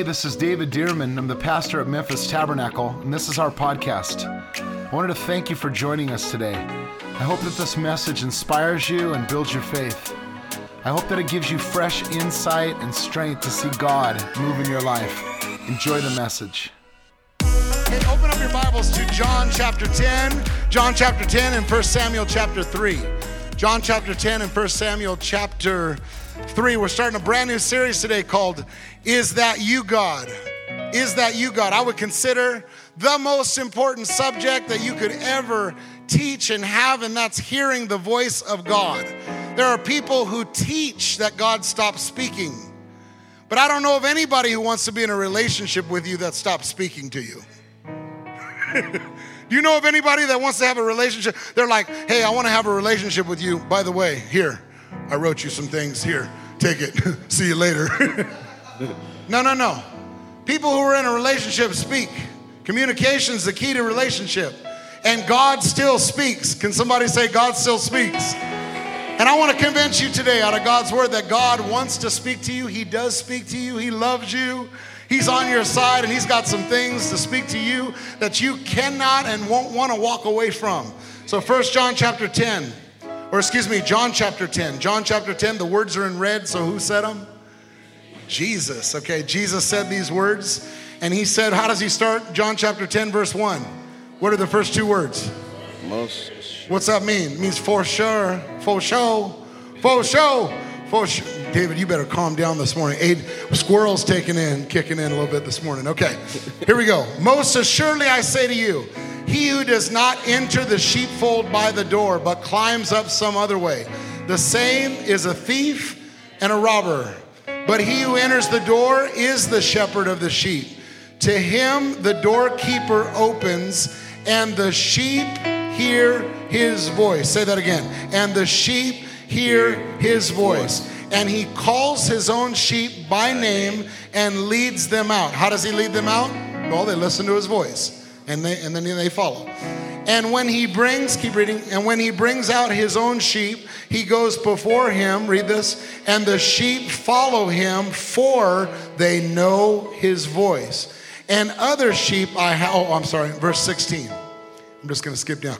Hey, this is David Dearman. I'm the pastor at Memphis Tabernacle, and this is our podcast. I wanted to thank you for joining us today. I hope that this message inspires you and builds your faith. I hope that it gives you fresh insight and strength to see God move in your life. Enjoy the message. Hey, open up your Bibles to John chapter 10, John chapter 10, and 1 Samuel chapter 3. John chapter 10 and 1 Samuel chapter 3. We're starting a brand new series today called Is That You, God? Is That You, God? I would consider the most important subject that you could ever teach and have, and that's hearing the voice of God. There are people who teach that God stops speaking, but I don't know of anybody who wants to be in a relationship with you that stops speaking to you. Do you know of anybody that wants to have a relationship? They're like, hey, I want to have a relationship with you. By the way, here, I wrote you some things. Here, take it. See you later. no, no, no. People who are in a relationship speak. Communication is the key to relationship. And God still speaks. Can somebody say, God still speaks? And I want to convince you today out of God's word that God wants to speak to you. He does speak to you. He loves you. He's on your side and he's got some things to speak to you that you cannot and won't want to walk away from. So First John chapter 10, or excuse me, John chapter 10. John chapter 10, the words are in red, so who said them? Jesus. Okay, Jesus said these words and he said, how does he start? John chapter 10 verse 1. What are the first two words? Most What's that mean? It means for sure, for show, for sure, for sure. David, you better calm down this morning. Eight squirrels taking in, kicking in a little bit this morning. Okay, here we go. Most assuredly I say to you, he who does not enter the sheepfold by the door, but climbs up some other way, the same is a thief and a robber. But he who enters the door is the shepherd of the sheep. To him the doorkeeper opens, and the sheep hear his voice. Say that again. And the sheep hear his voice. And he calls his own sheep by name and leads them out. How does he lead them out? Well, they listen to his voice and, they, and then they follow. And when he brings, keep reading, and when he brings out his own sheep, he goes before him, read this, and the sheep follow him, for they know his voice. And other sheep I have, oh, I'm sorry, verse 16. I'm just going to skip down.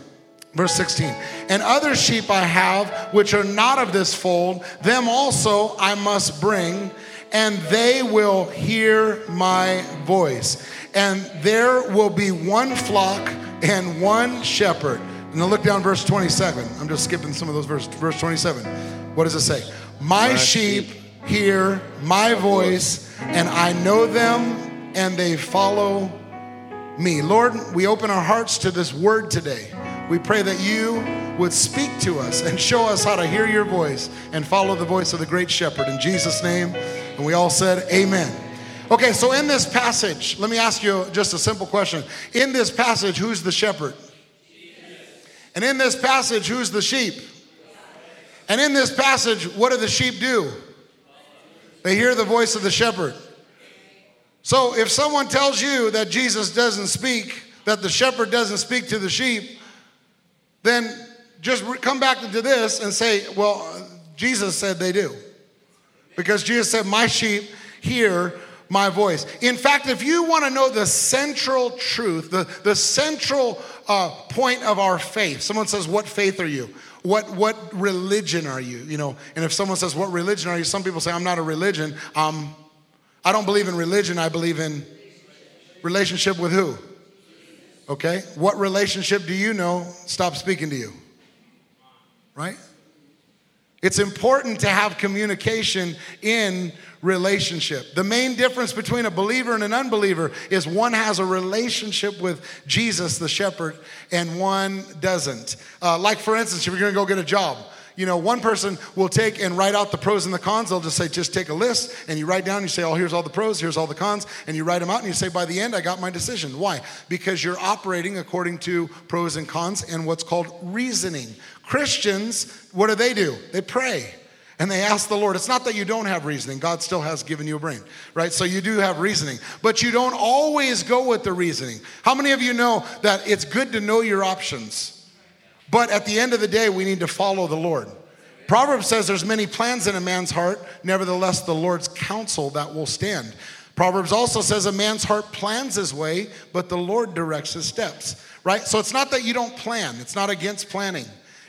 Verse 16, and other sheep I have which are not of this fold, them also I must bring, and they will hear my voice. And there will be one flock and one shepherd. And now look down verse 27. I'm just skipping some of those verse verse 27. What does it say? My, My sheep sheep hear my voice, and I know them, and they follow me. Lord, we open our hearts to this word today. We pray that you would speak to us and show us how to hear your voice and follow the voice of the great shepherd. In Jesus' name. And we all said, Amen. Okay, so in this passage, let me ask you just a simple question. In this passage, who's the shepherd? And in this passage, who's the sheep? And in this passage, what do the sheep do? They hear the voice of the shepherd. So if someone tells you that Jesus doesn't speak, that the shepherd doesn't speak to the sheep, then just come back to this and say, well, Jesus said they do. Because Jesus said, My sheep hear my voice. In fact, if you want to know the central truth, the, the central uh, point of our faith, someone says, What faith are you? What, what religion are you? You know, and if someone says, What religion are you? Some people say, I'm not a religion. Um, I don't believe in religion, I believe in relationship with who? Okay? What relationship do you know stop speaking to you? Right? It's important to have communication in relationship. The main difference between a believer and an unbeliever is one has a relationship with Jesus, the shepherd, and one doesn't. Uh, like, for instance, if you're gonna go get a job, you know, one person will take and write out the pros and the cons. They'll just say, just take a list and you write down, you say, oh, here's all the pros, here's all the cons, and you write them out and you say, by the end, I got my decision. Why? Because you're operating according to pros and cons and what's called reasoning. Christians, what do they do? They pray. And they ask the Lord. It's not that you don't have reasoning. God still has given you a brain, right? So you do have reasoning, but you don't always go with the reasoning. How many of you know that it's good to know your options? But at the end of the day, we need to follow the Lord. Proverbs says there's many plans in a man's heart, nevertheless, the Lord's counsel that will stand. Proverbs also says a man's heart plans his way, but the Lord directs his steps, right? So it's not that you don't plan, it's not against planning.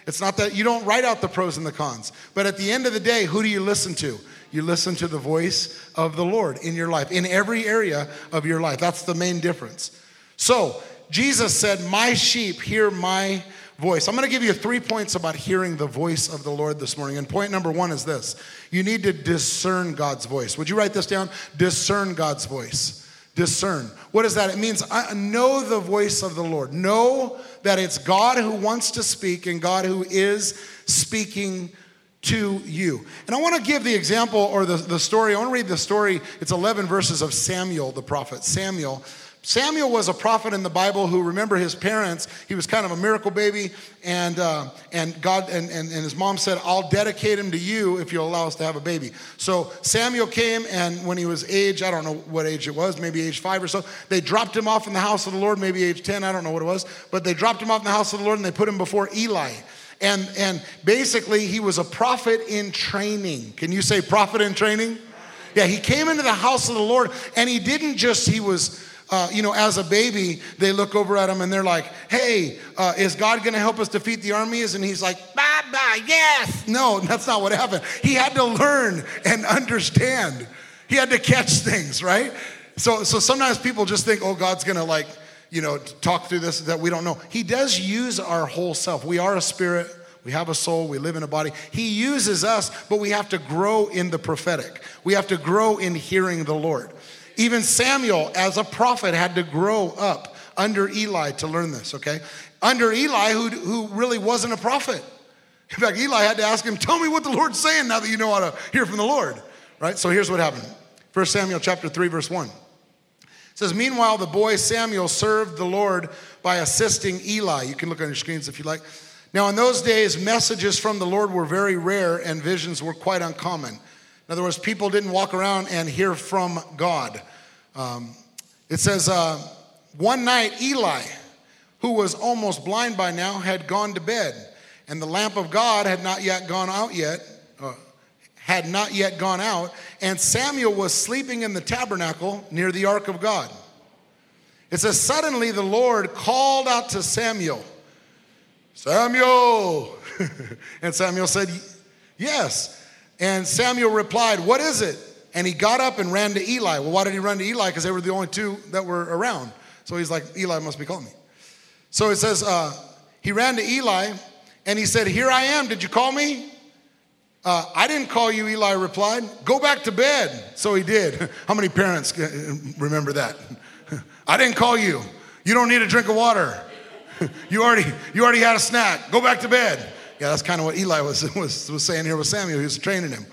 It's not that you don't write out the pros and the cons. But at the end of the day, who do you listen to? You listen to the voice of the Lord in your life, in every area of your life. That's the main difference. So, Jesus said, My sheep hear my voice. I'm going to give you three points about hearing the voice of the Lord this morning. And point number one is this you need to discern God's voice. Would you write this down? Discern God's voice. Discern. What is that? It means I know the voice of the Lord. Know that it's God who wants to speak and God who is speaking to you. And I want to give the example or the, the story. I want to read the story. It's 11 verses of Samuel, the prophet. Samuel. Samuel was a prophet in the Bible who, remember his parents, he was kind of a miracle baby, and, uh, and God and, and, and his mom said, I'll dedicate him to you if you'll allow us to have a baby. So Samuel came, and when he was age, I don't know what age it was, maybe age five or so, they dropped him off in the house of the Lord, maybe age 10, I don't know what it was, but they dropped him off in the house of the Lord and they put him before Eli. And, and basically, he was a prophet in training. Can you say prophet in training? Yeah, he came into the house of the Lord, and he didn't just, he was uh, you know, as a baby, they look over at him and they're like, hey, uh, is God going to help us defeat the armies? And he's like, bye, yes. No, that's not what happened. He had to learn and understand. He had to catch things, right? So, so sometimes people just think, oh, God's going to like, you know, talk through this that we don't know. He does use our whole self. We are a spirit. We have a soul, we live in a body. He uses us, but we have to grow in the prophetic. We have to grow in hearing the Lord. Even Samuel, as a prophet, had to grow up under Eli to learn this, okay? Under Eli, who, who really wasn't a prophet. In fact, Eli had to ask him, Tell me what the Lord's saying now that you know how to hear from the Lord, right? So here's what happened 1 Samuel chapter 3, verse 1. It says, Meanwhile, the boy Samuel served the Lord by assisting Eli. You can look on your screens if you like. Now, in those days, messages from the Lord were very rare and visions were quite uncommon. In other words, people didn't walk around and hear from God. Um, it says, uh, one night Eli, who was almost blind by now, had gone to bed, and the lamp of God had not yet gone out yet, uh, had not yet gone out, and Samuel was sleeping in the tabernacle near the ark of God. It says, suddenly the Lord called out to Samuel, Samuel! and Samuel said, Yes. And Samuel replied, What is it? And he got up and ran to Eli. Well, why did he run to Eli? Because they were the only two that were around. So he's like, Eli must be calling me. So it says, uh, he ran to Eli and he said, Here I am. Did you call me? Uh, I didn't call you, Eli replied. Go back to bed. So he did. How many parents remember that? I didn't call you. You don't need a drink of water. you, already, you already had a snack. Go back to bed. Yeah, that's kind of what Eli was, was, was saying here with Samuel. He was training him.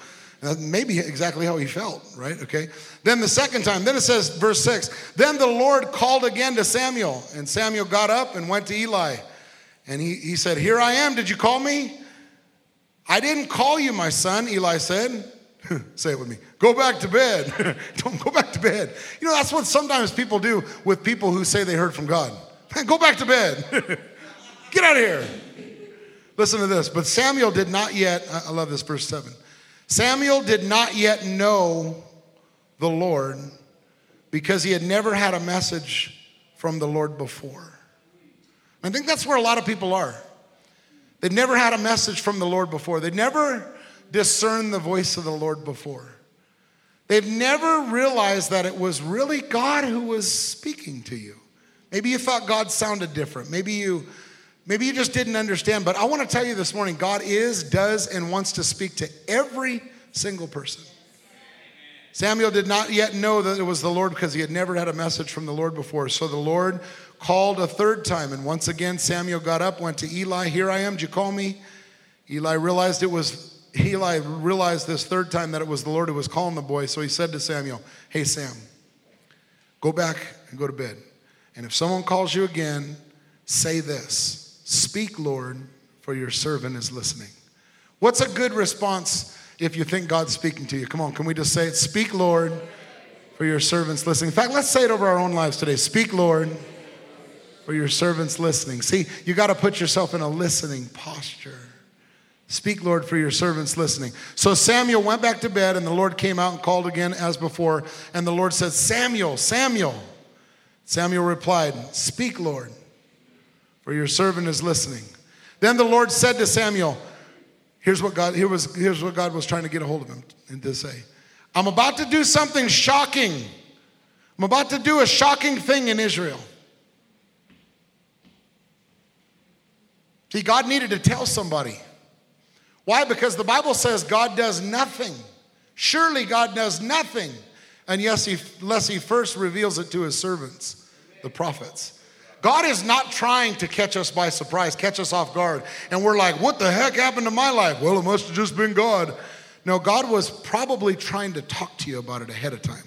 maybe exactly how he felt, right? Okay. Then the second time, then it says, verse 6 Then the Lord called again to Samuel, and Samuel got up and went to Eli. And he, he said, Here I am. Did you call me? I didn't call you, my son, Eli said. Say it with me. Go back to bed. Don't go back to bed. You know, that's what sometimes people do with people who say they heard from God. go back to bed. Get out of here. Listen to this. But Samuel did not yet, I love this, verse 7. Samuel did not yet know the Lord because he had never had a message from the Lord before. I think that's where a lot of people are. They've never had a message from the Lord before. They've never discerned the voice of the Lord before. They've never realized that it was really God who was speaking to you. Maybe you thought God sounded different. Maybe you Maybe you just didn't understand, but I want to tell you this morning God is, does, and wants to speak to every single person. Samuel did not yet know that it was the Lord because he had never had a message from the Lord before. So the Lord called a third time, and once again Samuel got up, went to Eli. Here I am, did you call me? Eli realized it was Eli realized this third time that it was the Lord who was calling the boy. So he said to Samuel, Hey Sam, go back and go to bed. And if someone calls you again, say this. Speak, Lord, for your servant is listening. What's a good response if you think God's speaking to you? Come on, can we just say it? Speak, Lord, for your servant's listening. In fact, let's say it over our own lives today. Speak, Lord, for your servant's listening. See, you got to put yourself in a listening posture Speak, Lord, for your servants listening. So Samuel went back to bed, and the Lord came out and called again as before. And the Lord said, Samuel, Samuel. Samuel replied, Speak, Lord, for your servant is listening. Then the Lord said to Samuel, Here's what God, here was, here's what God was trying to get a hold of him and to say. I'm about to do something shocking. I'm about to do a shocking thing in Israel. See, God needed to tell somebody. Why? Because the Bible says God does nothing. Surely God does nothing unless he, unless he first reveals it to his servants, the prophets. God is not trying to catch us by surprise, catch us off guard. And we're like, what the heck happened to my life? Well, it must have just been God. No, God was probably trying to talk to you about it ahead of time.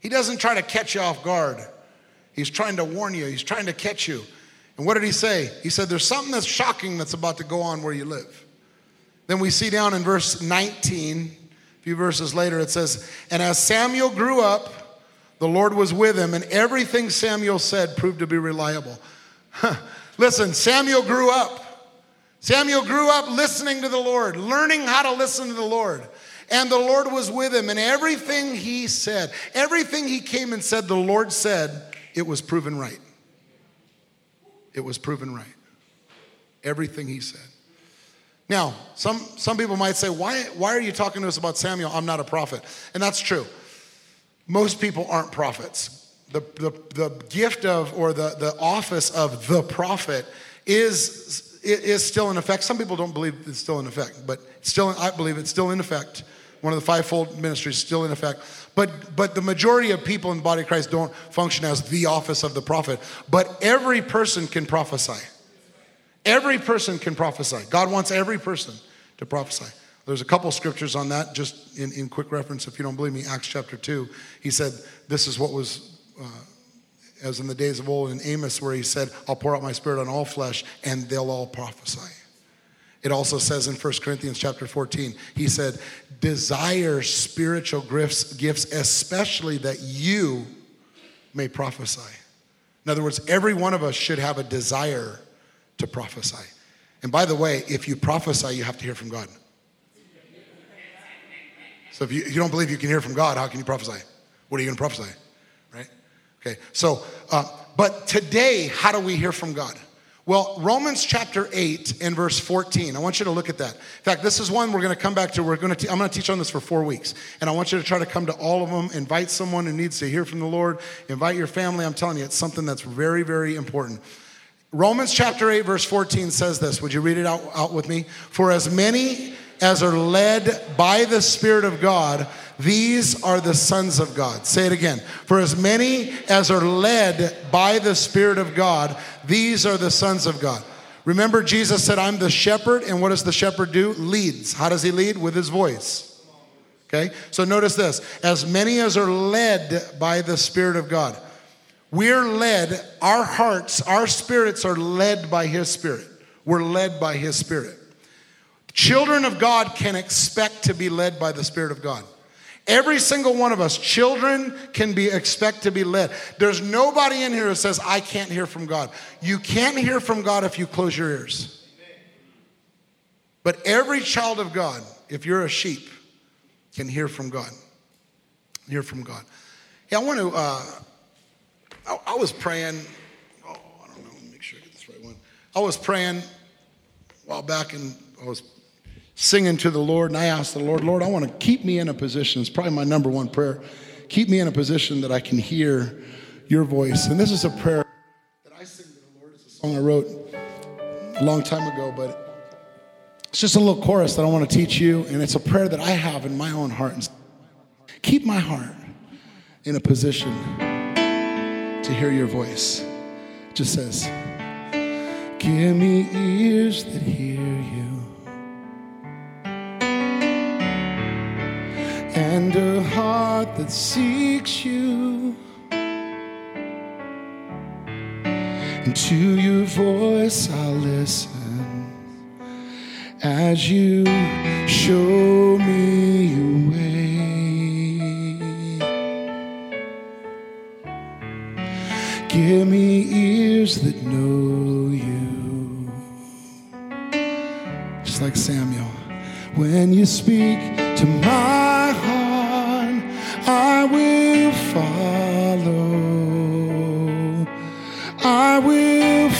He doesn't try to catch you off guard, He's trying to warn you, He's trying to catch you. And what did He say? He said, There's something that's shocking that's about to go on where you live. Then we see down in verse 19, a few verses later, it says, And as Samuel grew up, the Lord was with him, and everything Samuel said proved to be reliable. Listen, Samuel grew up. Samuel grew up listening to the Lord, learning how to listen to the Lord. And the Lord was with him, and everything he said, everything he came and said, the Lord said, it was proven right. It was proven right. Everything he said. Now, some, some people might say, why, why are you talking to us about Samuel? I'm not a prophet. And that's true. Most people aren't prophets. The, the, the gift of, or the, the office of the prophet is, is still in effect. Some people don't believe it's still in effect, but still, I believe it's still in effect. One of the fivefold ministries still in effect. But, but the majority of people in the body of Christ don't function as the office of the prophet. But every person can prophesy. Every person can prophesy. God wants every person to prophesy. There's a couple scriptures on that, just in, in quick reference, if you don't believe me. Acts chapter 2, he said, This is what was, uh, as in the days of old in Amos, where he said, I'll pour out my spirit on all flesh, and they'll all prophesy. It also says in 1 Corinthians chapter 14, he said, Desire spiritual gifts, gifts, especially that you may prophesy. In other words, every one of us should have a desire to prophesy. And by the way, if you prophesy, you have to hear from God. So if you, if you don't believe you can hear from God, how can you prophesy? What are you going to prophesy? Right? Okay, so, uh, but today, how do we hear from God? Well, Romans chapter 8 and verse 14. I want you to look at that. In fact, this is one we're going to come back to. We're going to te- I'm going to teach on this for 4 weeks. And I want you to try to come to all of them, invite someone who needs to hear from the Lord, invite your family. I'm telling you, it's something that's very very important. Romans chapter 8, verse 14 says this. Would you read it out, out with me? For as many as are led by the Spirit of God, these are the sons of God. Say it again. For as many as are led by the Spirit of God, these are the sons of God. Remember, Jesus said, I'm the shepherd, and what does the shepherd do? Leads. How does he lead? With his voice. Okay? So notice this as many as are led by the Spirit of God. We're led, our hearts, our spirits are led by His Spirit. We're led by His Spirit. Children of God can expect to be led by the Spirit of God. Every single one of us, children can be expect to be led. There's nobody in here who says, I can't hear from God. You can't hear from God if you close your ears. But every child of God, if you're a sheep, can hear from God. Hear from God. Yeah, I want to uh, I, I was praying. Oh, I don't know. Make sure I get this right one. I was praying a while back, and I was singing to the Lord, and I asked the Lord, Lord, I want to keep me in a position. It's probably my number one prayer. Keep me in a position that I can hear your voice. And this is a prayer that I sing to the Lord. It's a song I wrote a long time ago, but it's just a little chorus that I want to teach you, and it's a prayer that I have in my own heart. Keep my heart in a position to hear your voice. It just says, Give me ears that hear you, a heart that seeks you. And to your voice I'll listen as you show me your way. Give me ears that know you. Just like Samuel. When you speak to my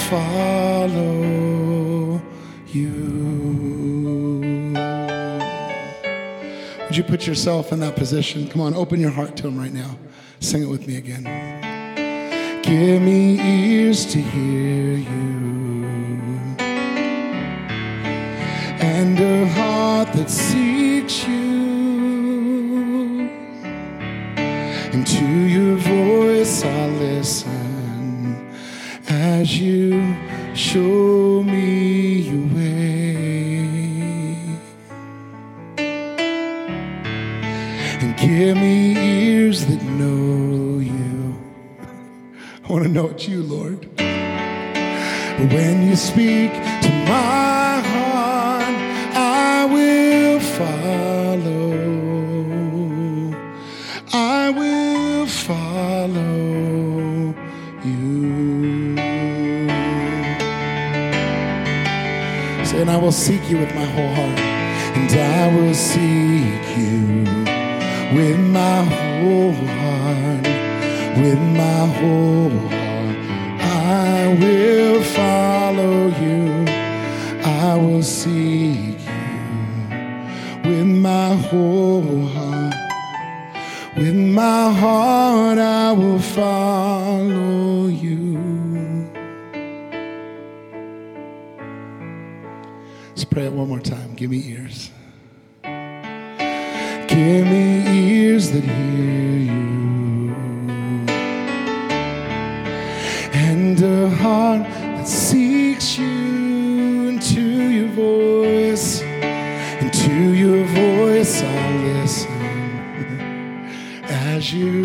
follow you. Would you put yourself in that position? Come on, open your heart to Him right now. Sing it with me again. Give me ears to hear you and a heart that seeks you. And to your voice I'll listen as you show me your way. And give me ears that know you. I want to know it's you, Lord. When you speak to my heart, I will follow. I will seek you with my whole heart, and I will seek you with my whole heart, with my whole heart. I will follow you. I will seek you with my whole heart. With my heart, I will follow you. Pray it one more time. Give me ears. Give me ears that hear you. And a heart that seeks you into your voice. Into your voice I'll listen as you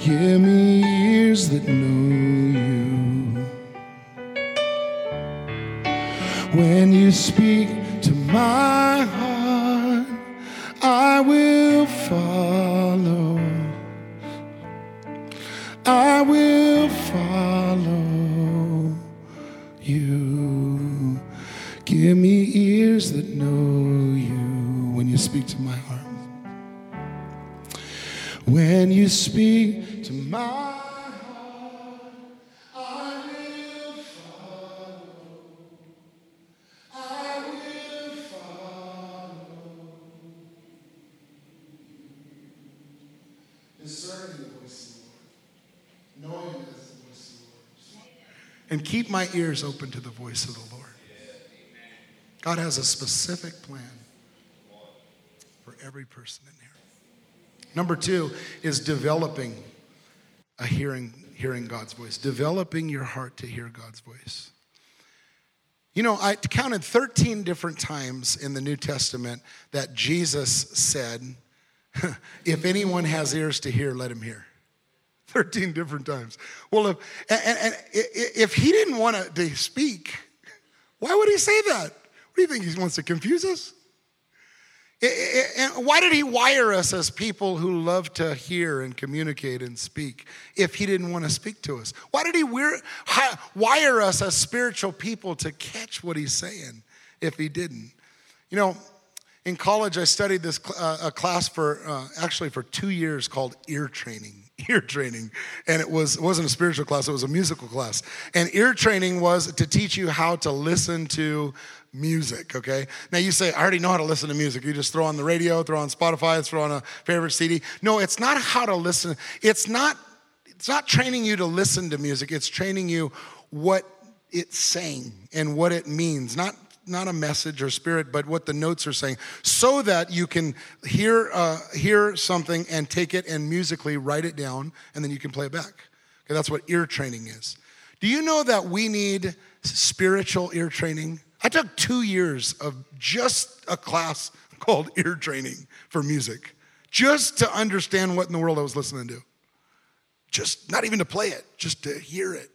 give me ears that know you. When you speak to my heart, I will follow. I will follow you. Give me ears that know you when you speak to my heart. When you speak my. And keep my ears open to the voice of the Lord. God has a specific plan for every person in here. Number two is developing a hearing, hearing God's voice, developing your heart to hear God's voice. You know, I counted 13 different times in the New Testament that Jesus said, if anyone has ears to hear, let him hear. 13 different times. Well, if, and, and, if he didn't want to speak, why would he say that? What do you think? He wants to confuse us? And why did he wire us as people who love to hear and communicate and speak if he didn't want to speak to us? Why did he wire us as spiritual people to catch what he's saying if he didn't? You know, in college, I studied this uh, a class for uh, actually for two years called ear training. Ear training, and it was it wasn't a spiritual class; it was a musical class. And ear training was to teach you how to listen to music. Okay. Now you say, I already know how to listen to music. You just throw on the radio, throw on Spotify, throw on a favorite CD. No, it's not how to listen. It's not. It's not training you to listen to music. It's training you what it's saying and what it means. Not not a message or spirit, but what the notes are saying, so that you can hear uh, hear something and take it and musically write it down, and then you can play it back. Okay, that's what ear training is. Do you know that we need spiritual ear training? I took two years of just a class called ear training for music, just to understand what in the world I was listening to. Just not even to play it, just to hear it.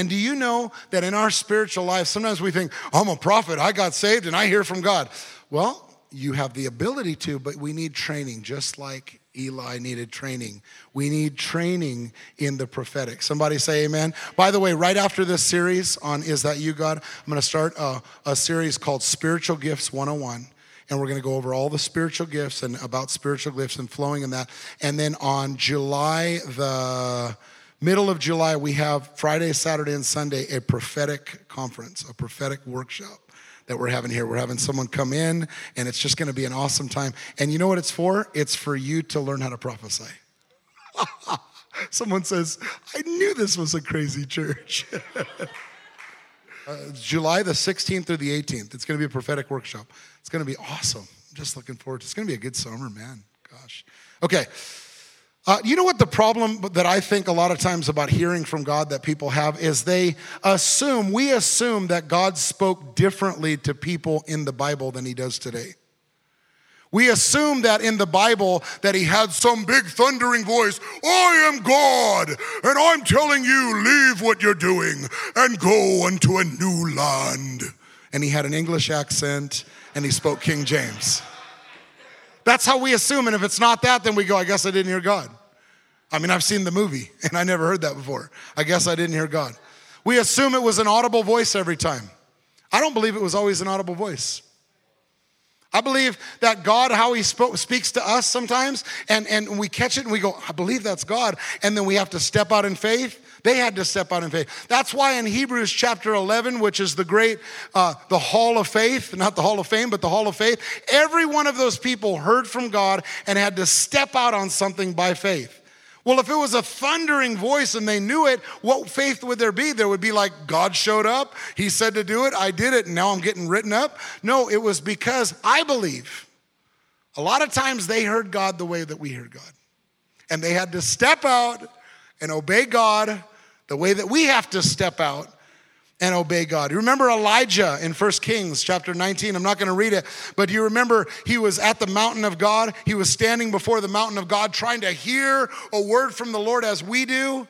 And do you know that in our spiritual life, sometimes we think, I'm a prophet, I got saved, and I hear from God. Well, you have the ability to, but we need training, just like Eli needed training. We need training in the prophetic. Somebody say amen. By the way, right after this series on Is That You, God, I'm going to start a, a series called Spiritual Gifts 101 and we're going to go over all the spiritual gifts and about spiritual gifts and flowing in that. And then on July the middle of July, we have Friday, Saturday, and Sunday a prophetic conference, a prophetic workshop that we're having here. We're having someone come in, and it's just going to be an awesome time. And you know what it's for? It's for you to learn how to prophesy. Someone says, I knew this was a crazy church. uh, July the 16th through the 18th, it's going to be a prophetic workshop. It's going to be awesome. I'm just looking forward to it. It's going to be a good summer, man. Gosh. Okay. Uh, you know what the problem that I think a lot of times about hearing from God that people have is they assume, we assume that God spoke differently to people in the Bible than he does today. We assume that in the Bible that he had some big thundering voice, I am God, and I'm telling you, leave what you're doing and go unto a new land. And he had an English accent and he spoke King James. That's how we assume. And if it's not that, then we go, I guess I didn't hear God. I mean, I've seen the movie and I never heard that before. I guess I didn't hear God. We assume it was an audible voice every time. I don't believe it was always an audible voice. I believe that God, how He spoke, speaks to us sometimes, and, and we catch it and we go, I believe that's God. And then we have to step out in faith they had to step out in faith. That's why in Hebrews chapter 11, which is the great, uh, the hall of faith, not the hall of fame, but the hall of faith, every one of those people heard from God and had to step out on something by faith. Well, if it was a thundering voice and they knew it, what faith would there be? There would be like, God showed up, He said to do it, I did it, and now I'm getting written up. No, it was because I believe a lot of times they heard God the way that we heard God. And they had to step out and obey God the way that we have to step out and obey God. You remember Elijah in 1 Kings chapter 19? I'm not going to read it, but you remember he was at the mountain of God. He was standing before the mountain of God trying to hear a word from the Lord as we do.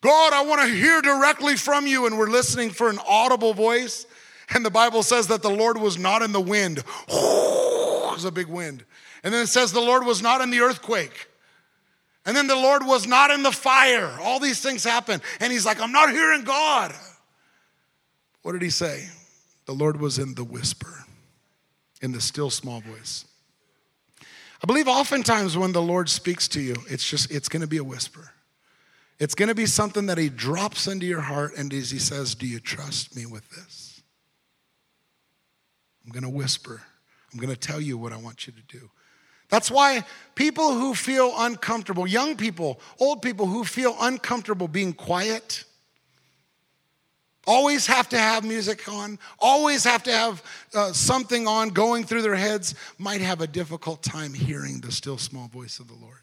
God, I want to hear directly from you. And we're listening for an audible voice. And the Bible says that the Lord was not in the wind. it was a big wind. And then it says the Lord was not in the earthquake. And then the Lord was not in the fire. All these things happen. And he's like, I'm not hearing God. What did he say? The Lord was in the whisper, in the still small voice. I believe oftentimes when the Lord speaks to you, it's just, it's to be a whisper. It's to be something that he drops into your heart and as he says, Do you trust me with this? I'm to whisper. I'm to tell you what I want you to do. That's why people who feel uncomfortable, young people, old people who feel uncomfortable being quiet, always have to have music on, always have to have uh, something on going through their heads, might have a difficult time hearing the still small voice of the Lord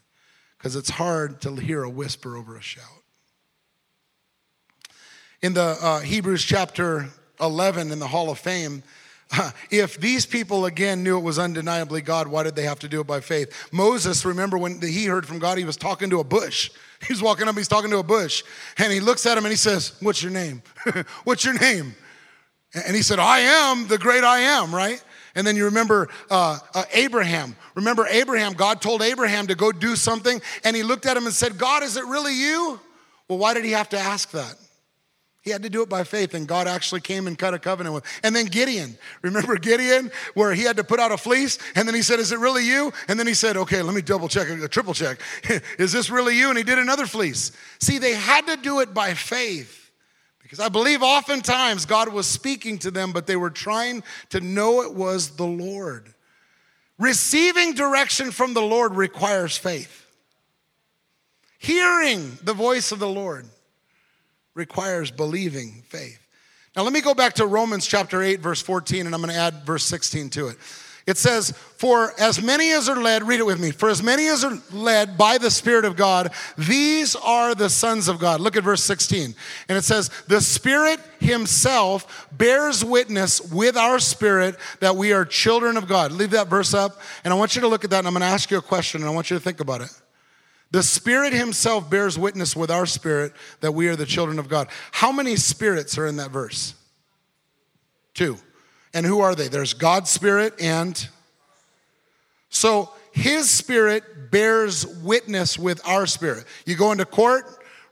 because it's hard to hear a whisper over a shout. In the uh, Hebrews chapter 11 in the Hall of Fame, if these people again knew it was undeniably God, why did they have to do it by faith? Moses, remember when he heard from God, he was talking to a bush. He's walking up, he's talking to a bush, and he looks at him and he says, What's your name? What's your name? And he said, I am the great I am, right? And then you remember uh, uh, Abraham. Remember Abraham, God told Abraham to go do something, and he looked at him and said, God, is it really you? Well, why did he have to ask that? He had to do it by faith, and God actually came and cut a covenant with. And then Gideon, remember Gideon, where he had to put out a fleece, and then he said, "Is it really you?" And then he said, "Okay, let me double check, a triple check. Is this really you?" And he did another fleece. See, they had to do it by faith, because I believe oftentimes God was speaking to them, but they were trying to know it was the Lord. Receiving direction from the Lord requires faith. Hearing the voice of the Lord requires believing faith. Now, let me go back to Romans chapter 8, verse 14, and I'm going to add verse 16 to it. It says, For as many as are led, read it with me, for as many as are led by the Spirit of God, these are the sons of God. Look at verse 16. And it says, The Spirit Himself bears witness with our spirit that we are children of God. Leave that verse up, and I want you to look at that, and I'm going to ask you a question, and I want you to think about it. The Spirit Himself bears witness with our spirit that we are the children of God. How many spirits are in that verse? Two. And who are they? There's God's Spirit and. So his spirit bears witness with our spirit. You go into court,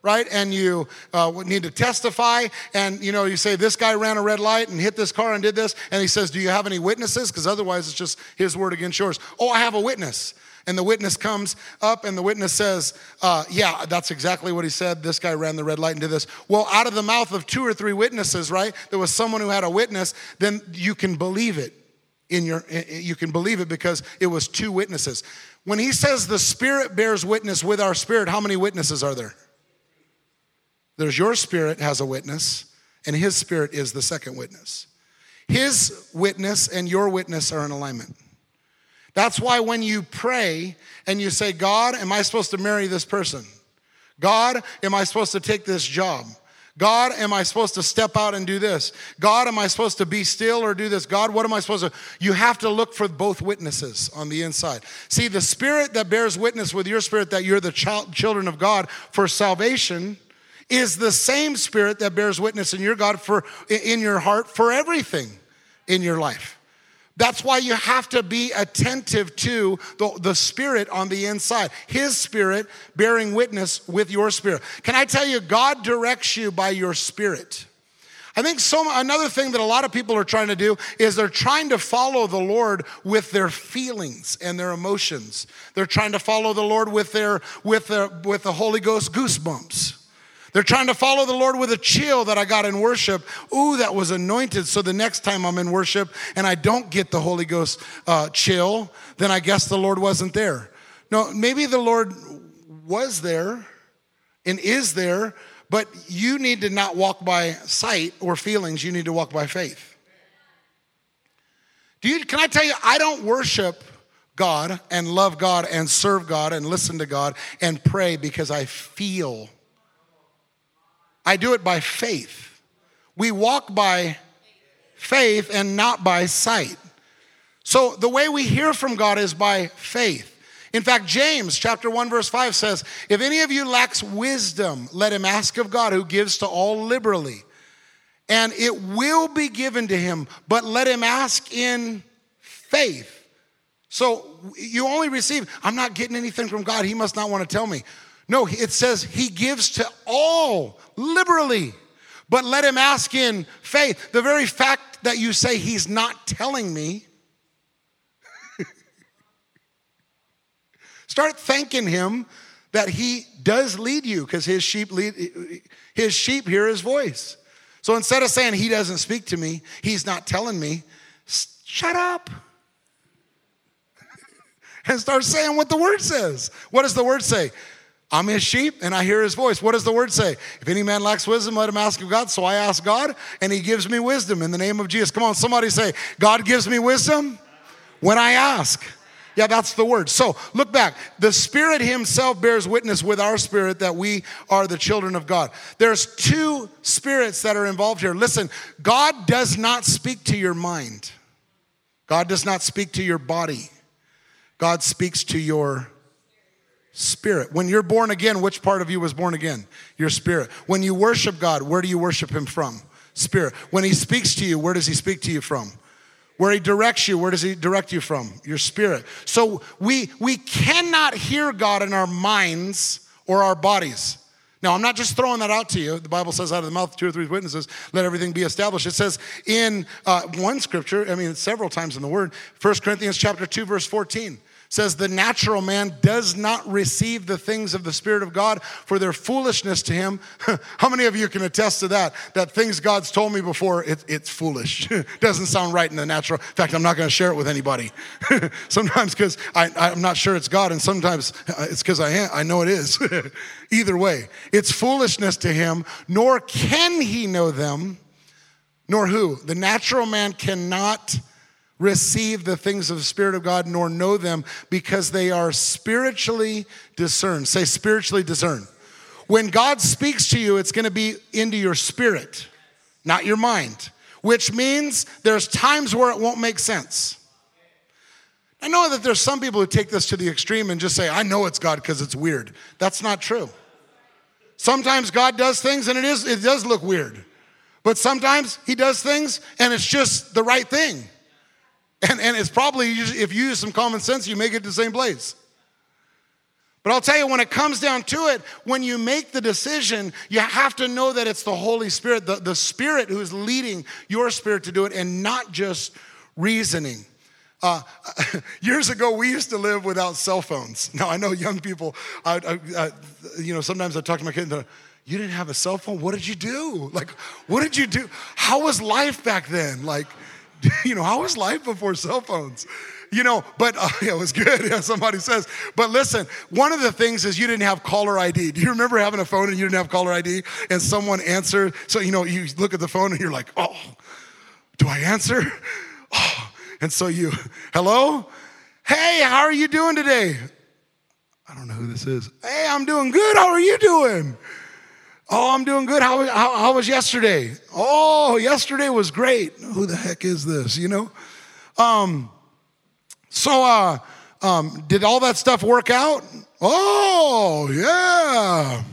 right? And you uh, need to testify, and you know, you say, This guy ran a red light and hit this car and did this. And he says, Do you have any witnesses? Because otherwise, it's just his word against yours. Oh, I have a witness. And the witness comes up, and the witness says, uh, Yeah, that's exactly what he said. This guy ran the red light and did this. Well, out of the mouth of two or three witnesses, right? There was someone who had a witness, then you can believe it. In your, you can believe it because it was two witnesses. When he says the Spirit bears witness with our spirit, how many witnesses are there? There's your spirit has a witness, and his spirit is the second witness. His witness and your witness are in alignment. That's why when you pray and you say, God, am I supposed to marry this person? God, am I supposed to take this job? God, am I supposed to step out and do this? God, am I supposed to be still or do this? God, what am I supposed to? You have to look for both witnesses on the inside. See, the spirit that bears witness with your spirit that you're the child, children of God for salvation is the same spirit that bears witness in your God for in your heart for everything in your life. That's why you have to be attentive to the, the spirit on the inside. His spirit bearing witness with your spirit. Can I tell you, God directs you by your spirit. I think so another thing that a lot of people are trying to do is they're trying to follow the Lord with their feelings and their emotions. They're trying to follow the Lord with their with their with the Holy Ghost goosebumps. They're trying to follow the Lord with a chill that I got in worship. Ooh, that was anointed. So the next time I'm in worship and I don't get the Holy Ghost uh, chill, then I guess the Lord wasn't there. No, maybe the Lord was there and is there, but you need to not walk by sight or feelings. You need to walk by faith. Do you, can I tell you, I don't worship God and love God and serve God and listen to God and pray because I feel I do it by faith. We walk by faith and not by sight. So the way we hear from God is by faith. In fact, James chapter 1 verse 5 says, "If any of you lacks wisdom, let him ask of God who gives to all liberally, and it will be given to him, but let him ask in faith." So you only receive, I'm not getting anything from God. He must not want to tell me. No, it says he gives to all liberally, but let him ask in faith. The very fact that you say he's not telling me, start thanking him that he does lead you because his sheep lead his sheep hear his voice. So instead of saying he doesn't speak to me, he's not telling me, shut up. and start saying what the word says. What does the word say? I'm his sheep and I hear his voice. What does the word say? If any man lacks wisdom, let him ask of God. So I ask God and he gives me wisdom in the name of Jesus. Come on, somebody say, God gives me wisdom when I ask. Yeah, that's the word. So look back. The Spirit Himself bears witness with our spirit that we are the children of God. There's two spirits that are involved here. Listen, God does not speak to your mind, God does not speak to your body, God speaks to your Spirit. When you're born again, which part of you was born again? Your spirit. When you worship God, where do you worship Him from? Spirit. When He speaks to you, where does He speak to you from? Where He directs you, where does He direct you from? Your spirit. So we we cannot hear God in our minds or our bodies. Now, I'm not just throwing that out to you. The Bible says, out of the mouth of two or three witnesses, let everything be established. It says in uh, one scripture, I mean, several times in the Word, 1 Corinthians chapter 2, verse 14 says the natural man does not receive the things of the spirit of god for their foolishness to him. How many of you can attest to that? That things god's told me before it, it's foolish. Doesn't sound right in the natural. In fact i'm not going to share it with anybody. Sometimes because i'm not sure it's god and sometimes uh, it's because I, I know it is. Either way it's foolishness to him nor can he know them nor who. The natural man cannot receive the things of the Spirit of God nor know them because they are spiritually discerned. Say, spiritually discerned. When God speaks to you, it's going to be into your spirit, not your mind, which means there's times where it won't make sense. I know that there's some people who take this to the extreme and just say, I know it's God because it's weird. That's not true. Sometimes God does things and it is it does look weird. But sometimes he does things and it's just the right thing. And, and it's probably, if you use some common sense, you make it to the same place. But I'll tell you, when it comes down to it, when you make the decision, you have to know that it's the Holy Spirit, the, the Spirit who is leading your spirit to do it, and not just reasoning. Uh, years ago, we used to live without cell phones. Now, I know young people, I, I, you know, sometimes I talk to my kids, you didn't have a cell phone? What did you do? Like, what did you do? How was life back then? Like, you know, how was life before cell phones? You know, but uh, it was good. Somebody says. But listen, one of the things is you didn't have caller ID. Do you remember having a phone and you didn't have caller ID and someone answered? So, you know, you look at the phone and you're like, oh, do I answer? Oh. And so you, hello? Hey, how are you doing today? I don't know who this is. Hey, I'm doing good. How are you doing? Oh, I'm doing good. How, how, how, was yesterday? Oh, yesterday was great. Who the heck is this? You know? Um, so, uh, um, did all that stuff work out? Oh, yeah.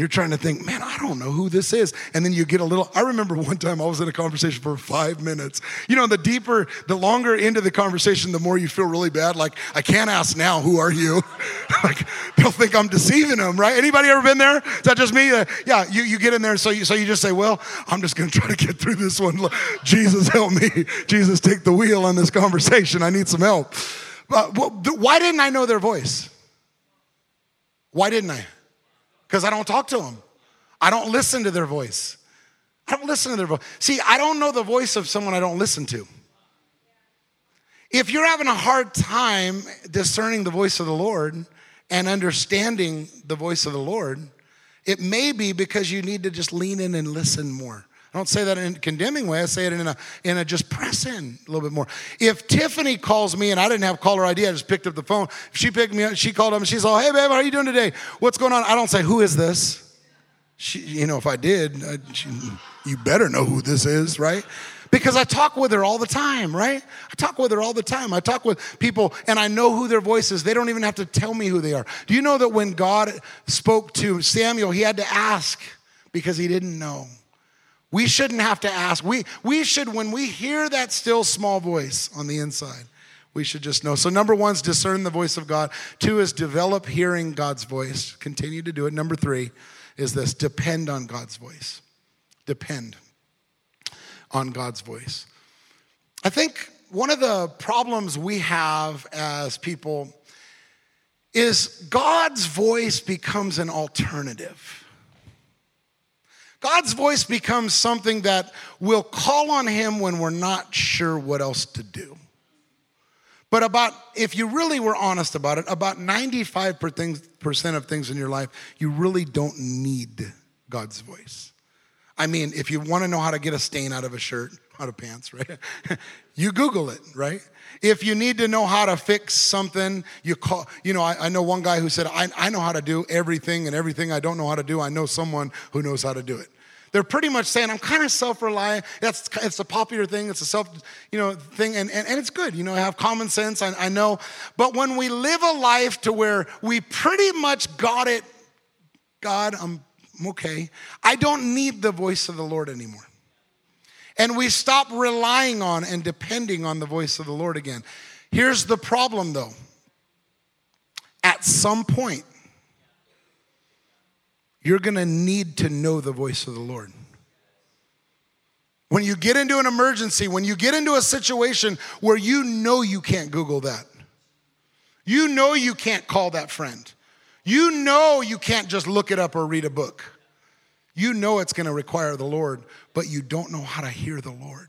You're trying to think, man, I don't know who this is. And then you get a little. I remember one time I was in a conversation for five minutes. You know, the deeper, the longer into the conversation, the more you feel really bad. Like, I can't ask now, who are you? like, they'll think I'm deceiving them, right? Anybody ever been there? Is that just me? Uh, yeah, you, you get in there, so you, so you just say, well, I'm just going to try to get through this one. Jesus, help me. Jesus, take the wheel on this conversation. I need some help. Uh, well, why didn't I know their voice? Why didn't I? Because I don't talk to them. I don't listen to their voice. I don't listen to their voice. See, I don't know the voice of someone I don't listen to. If you're having a hard time discerning the voice of the Lord and understanding the voice of the Lord, it may be because you need to just lean in and listen more. I don't say that in a condemning way. I say it in a, in a just press in a little bit more. If Tiffany calls me and I didn't have caller ID, I just picked up the phone. She picked me up, she called up and she's all, hey, babe, how are you doing today? What's going on? I don't say, who is this? She, you know, if I did, I, she, you better know who this is, right? Because I talk with her all the time, right? I talk with her all the time. I talk with people and I know who their voice is. They don't even have to tell me who they are. Do you know that when God spoke to Samuel, he had to ask because he didn't know? We shouldn't have to ask. We, we should, when we hear that still small voice on the inside, we should just know. So, number one is discern the voice of God. Two is develop hearing God's voice. Continue to do it. Number three is this depend on God's voice. Depend on God's voice. I think one of the problems we have as people is God's voice becomes an alternative. God's voice becomes something that we'll call on Him when we're not sure what else to do. But about, if you really were honest about it, about 95% of things in your life, you really don't need God's voice. I mean, if you want to know how to get a stain out of a shirt, out of pants, right? you Google it, right? If you need to know how to fix something, you call, you know, I, I, know one guy who said, I, I know how to do everything, and everything I don't know how to do, I know someone who knows how to do it. They're pretty much saying, I'm kind of self-reliant. That's it's a popular thing, it's a self, you know, thing, and, and, and it's good. You know, I have common sense, I, I know. But when we live a life to where we pretty much got it, God, I'm okay. I don't need the voice of the Lord anymore. And we stop relying on and depending on the voice of the Lord again. Here's the problem though. At some point, you're going to need to know the voice of the Lord. When you get into an emergency, when you get into a situation where you know you can't Google that, you know you can't call that friend, you know you can't just look it up or read a book. You know it's going to require the Lord, but you don't know how to hear the Lord.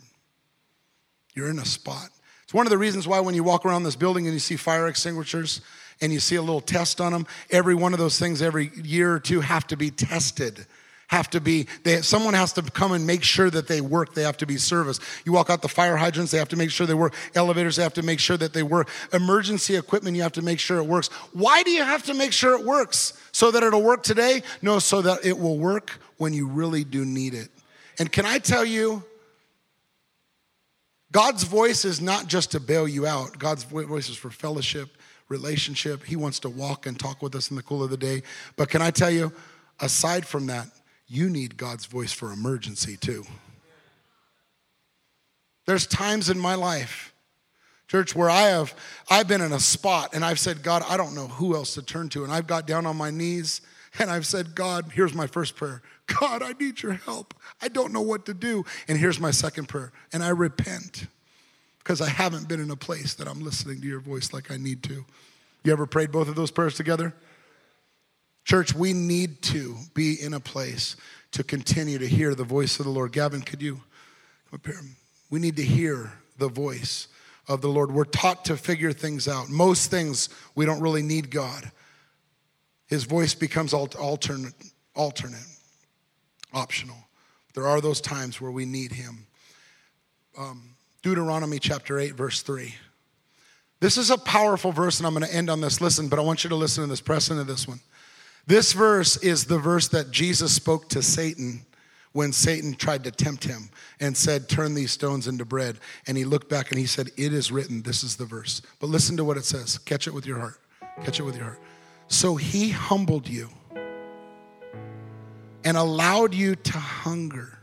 You're in a spot. It's one of the reasons why when you walk around this building and you see fire extinguishers and you see a little test on them, every one of those things every year or two have to be tested have to be they, someone has to come and make sure that they work they have to be serviced. You walk out the fire hydrants they have to make sure they work elevators they have to make sure that they work. Emergency equipment you have to make sure it works. Why do you have to make sure it works? So that it'll work today? No so that it will work when you really do need it. And can i tell you god's voice is not just to bail you out. God's voice is for fellowship relationship. He wants to walk and talk with us in the cool of the day. But can i tell you aside from that you need God's voice for emergency too. There's times in my life, church, where I have I've been in a spot and I've said, God, I don't know who else to turn to. And I've got down on my knees and I've said, God, here's my first prayer. God, I need your help. I don't know what to do. And here's my second prayer. And I repent because I haven't been in a place that I'm listening to your voice like I need to. You ever prayed both of those prayers together? Church, we need to be in a place to continue to hear the voice of the Lord. Gavin, could you come up here? We need to hear the voice of the Lord. We're taught to figure things out. Most things we don't really need God. His voice becomes alternate, alternate, optional. There are those times where we need Him. Um, Deuteronomy chapter 8, verse 3. This is a powerful verse, and I'm going to end on this. Listen, but I want you to listen to this, press into this one. This verse is the verse that Jesus spoke to Satan when Satan tried to tempt him and said, Turn these stones into bread. And he looked back and he said, It is written. This is the verse. But listen to what it says. Catch it with your heart. Catch it with your heart. So he humbled you and allowed you to hunger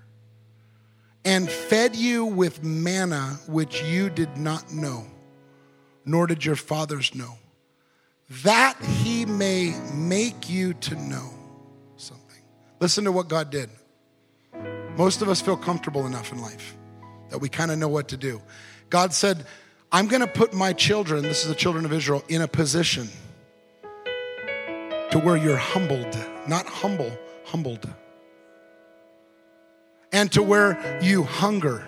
and fed you with manna which you did not know, nor did your fathers know that he may make you to know something. Listen to what God did. Most of us feel comfortable enough in life that we kind of know what to do. God said, I'm going to put my children, this is the children of Israel, in a position to where you're humbled, not humble, humbled. And to where you hunger.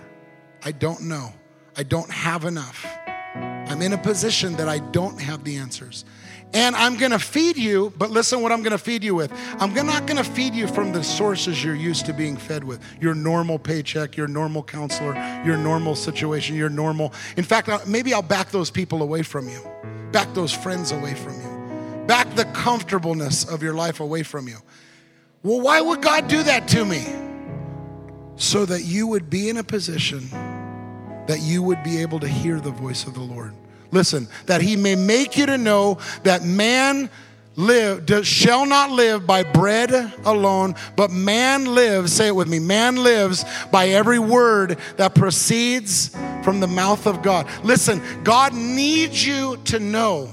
I don't know. I don't have enough. I'm in a position that I don't have the answers and I'm to feed you, but listen what I'm to feed you with. I'm not to feed you from the sources you're used to being fed with. Your normal paycheck, your normal counselor, your normal situation, your normal. In fact, uh, maybe I'll back those people away from you. Back those friends away from you. Back the comfortableness of your life away from you. Well, why would God do that to me? So that you would be in a position that you would be able to hear the voice of the Lord. Listen, that he may make you to know that man live shall not live by bread alone but man lives say it with me man lives by every word that proceeds from the mouth of god. Listen god needs you to know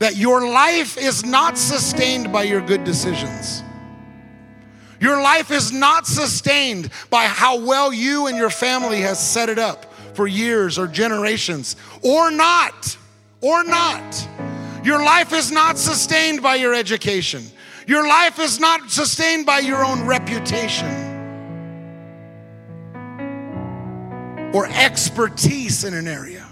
that your life is not sustained by your good decisions. Your life is not sustained by how well you and your family has set it up for years or generations, or not, or not. Your life is not sustained by your education. Your life is not sustained by your own reputation or expertise in an area.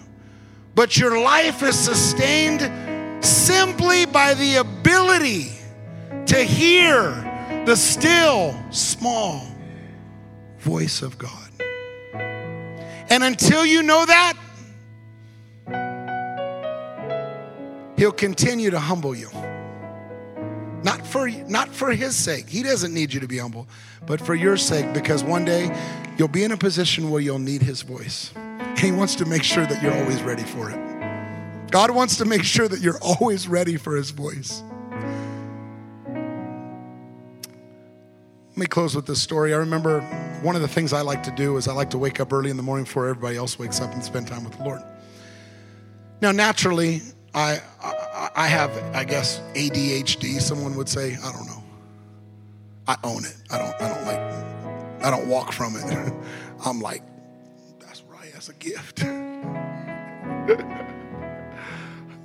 But your life is sustained simply by the ability to hear the still, small voice of God. And until you know that, He'll continue to humble you. Not for, not for His sake. He doesn't need you to be humble, but for your sake, because one day you'll be in a position where you'll need His voice. And He wants to make sure that you're always ready for it. God wants to make sure that you're always ready for His voice. Let me close with this story. I remember one of the things I like to do is I like to wake up early in the morning before everybody else wakes up and spend time with the Lord. Now, naturally, I, I, I have, I guess, ADHD. Someone would say, I don't know. I own it. I don't. I don't like. I don't walk from it. I'm like, that's right. That's a gift.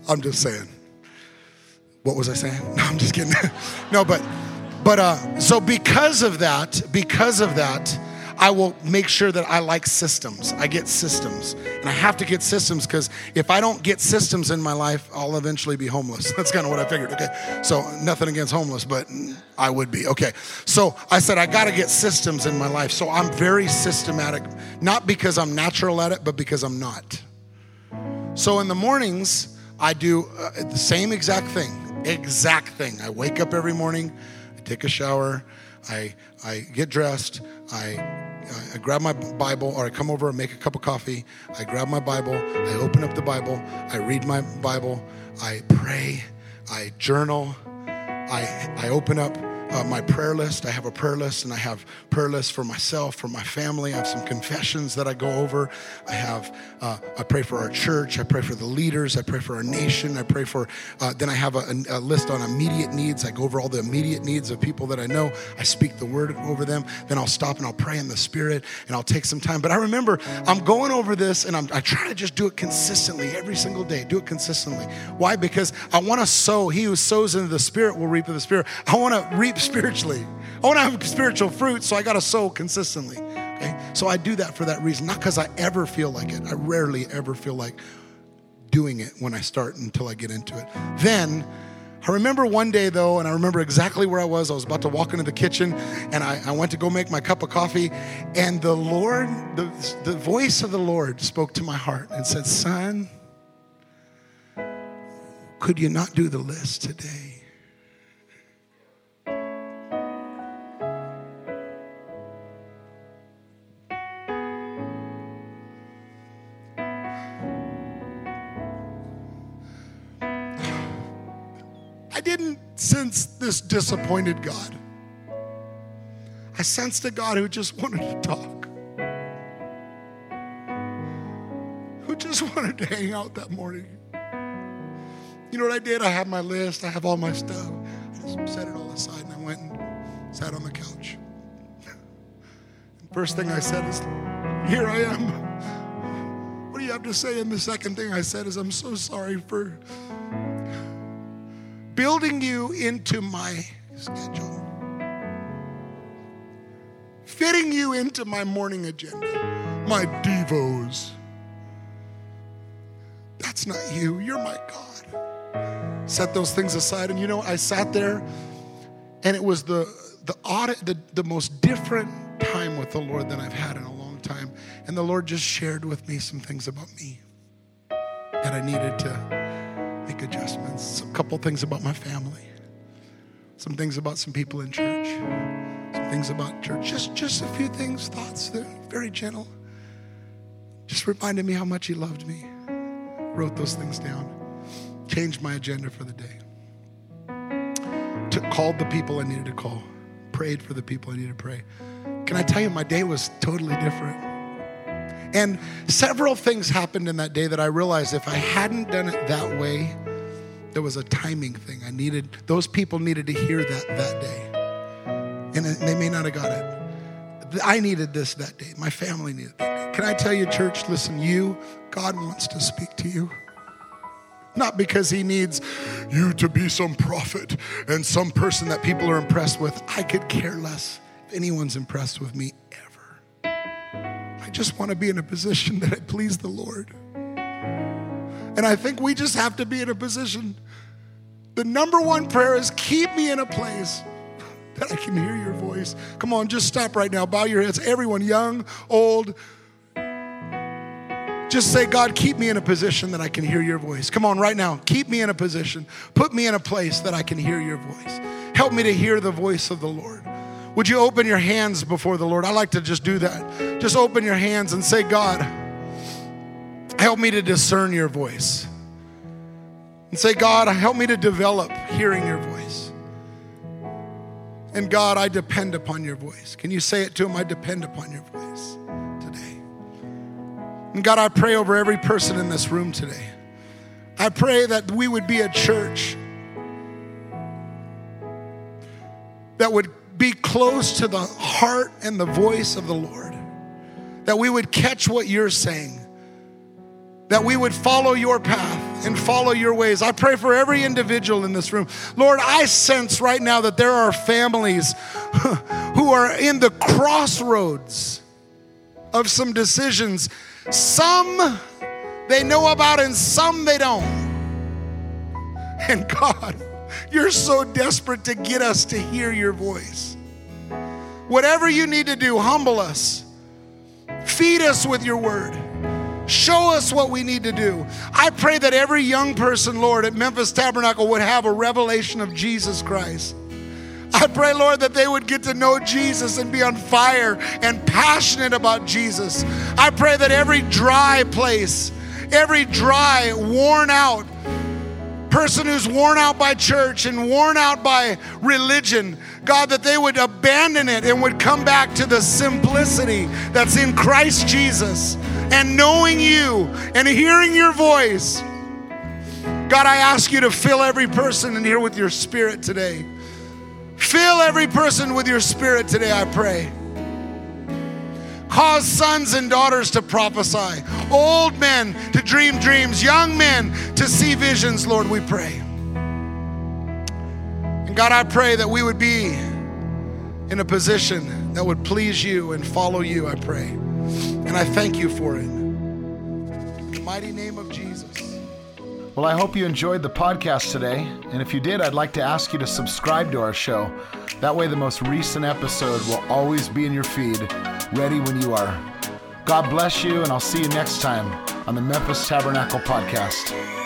I'm just saying. What was I saying? No, I'm just kidding. no, but but uh, so because of that, because of that, I will make sure that I like systems. I get systems. And I have to get systems because if I don't get systems in my life, I'll eventually be homeless. That's kind of what I figured. Okay. So nothing against homeless, but I would be. Okay. So I said, I got to get systems in my life. So I'm very systematic, not because I'm natural at it, but because I'm not. So in the mornings, I do uh, the same exact thing. Exact thing. I wake up every morning take a shower, I, I get dressed, I I grab my Bible or I come over and make a cup of coffee. I grab my Bible, I open up the Bible, I read my Bible, I pray, I journal, I, I open up uh, my prayer list. I have a prayer list, and I have prayer lists for myself, for my family. I have some confessions that I go over. I have uh, I pray for our church. I pray for the leaders. I pray for our nation. I pray for. Uh, then I have a, a, list on immediate needs. I go over all the immediate needs of people that I know. I speak the word over them. Then I'll stop and I'll pray in the spirit, and I'll take some time. But I remember I'm going over this, and I'm, I try to just do it consistently every single day. Do it consistently. Why? Because I want to sow. He who sows into the spirit will reap of the spirit. I want to reap spiritually. I want to have spiritual fruit, so I got to sow consistently. Okay? So I do that for that reason, not because I ever feel like it. I rarely ever feel like doing it when I start until I get into it. Then I remember one day though, and I remember exactly where I was. I was about to walk into the kitchen and I, I went to go make my cup of coffee, and the Lord, the, the voice of the Lord spoke to my heart and said, Son, could you not do the list today? I didn't sense this disappointed God. I sensed a God who just wanted to talk, who just wanted to hang out that morning. You know what I did? I have my list, I have all my stuff. I just set it all aside and I went and sat on the couch. First thing I said is, Here I am. What do you have to say? And the second thing I said is, I'm so sorry for building you into my schedule, fitting you into my morning agenda, my devos. That's not you. You're my God. Set those things aside. And you know, I sat there and it was the the audit, the, the most different time with the Lord than I've had in a long time. And the Lord just shared with me some things about me that I needed to make adjustments. A couple things about my family, some things about some people in church, some things about church. Just, just a few things, thoughts. They're very gentle. Just reminded me how much He loved me. Wrote those things down. Changed my agenda for the day. Took, called the people I needed to call. Prayed for the people I needed to pray. Can I tell you, my day was totally different. And several things happened in that day that I realized if I hadn't done it that way, there was a timing thing. I needed, those people needed to hear that that day. And they may not have got it. I needed this that day. My family needed that day. Can I tell you, church, listen, you, God wants to speak to you. Not because he needs you to be some prophet and some person that people are impressed with. I could care less if anyone's impressed with me ever. I just want to be in a position that I please the Lord. And I think we just have to be in a position. The number one prayer is keep me in a place that I can hear your voice. Come on, just stop right now. Bow your heads. Everyone, young, old, just say, God, keep me in a position that I can hear your voice. Come on, right now. Keep me in a position. Put me in a place that I can hear your voice. Help me to hear the voice of the Lord. Would you open your hands before the Lord? I like to just do that. Just open your hands and say, God, help me to discern your voice. And say, God, help me to develop hearing your voice. And God, I depend upon your voice. Can you say it to him? I depend upon your voice today. And God, I pray over every person in this room today. I pray that we would be a church that would be close to the heart and the voice of the Lord. That we would catch what you're saying. That we would follow your path and follow your ways. I pray for every individual in this room. Lord, I sense right now that there are families who are in the crossroads of some decisions. Some they know about and some they don't. And God, you're so desperate to get us to hear your voice. Whatever you need to do, humble us. Feed us with your word. Show us what we need to do. I pray that every young person, Lord, at Memphis Tabernacle would have a revelation of Jesus Christ. I pray, Lord, that they would get to know Jesus and be on fire and passionate about Jesus. I pray that every dry place, every dry, worn out, person who's worn out by church and worn out by religion, God, that they would abandon it and would come back to the simplicity that's in Christ Jesus and knowing you and hearing your voice. God, I ask you to fill every person in here with your spirit today. Fill every person with your spirit today, I pray. Cause sons and daughters to prophesy, old men to dream dreams, young men to see visions, Lord, we pray. And God, I pray that we would be in a position that would please you and follow you, I pray. And I thank you for it. In the mighty name of Jesus. Well, I hope you enjoyed the podcast today. And if you did, I'd like to ask you to subscribe to our show. That way, the most recent episode will always be in your feed, ready when you are. God bless you, and I'll see you next time on the Memphis Tabernacle Podcast.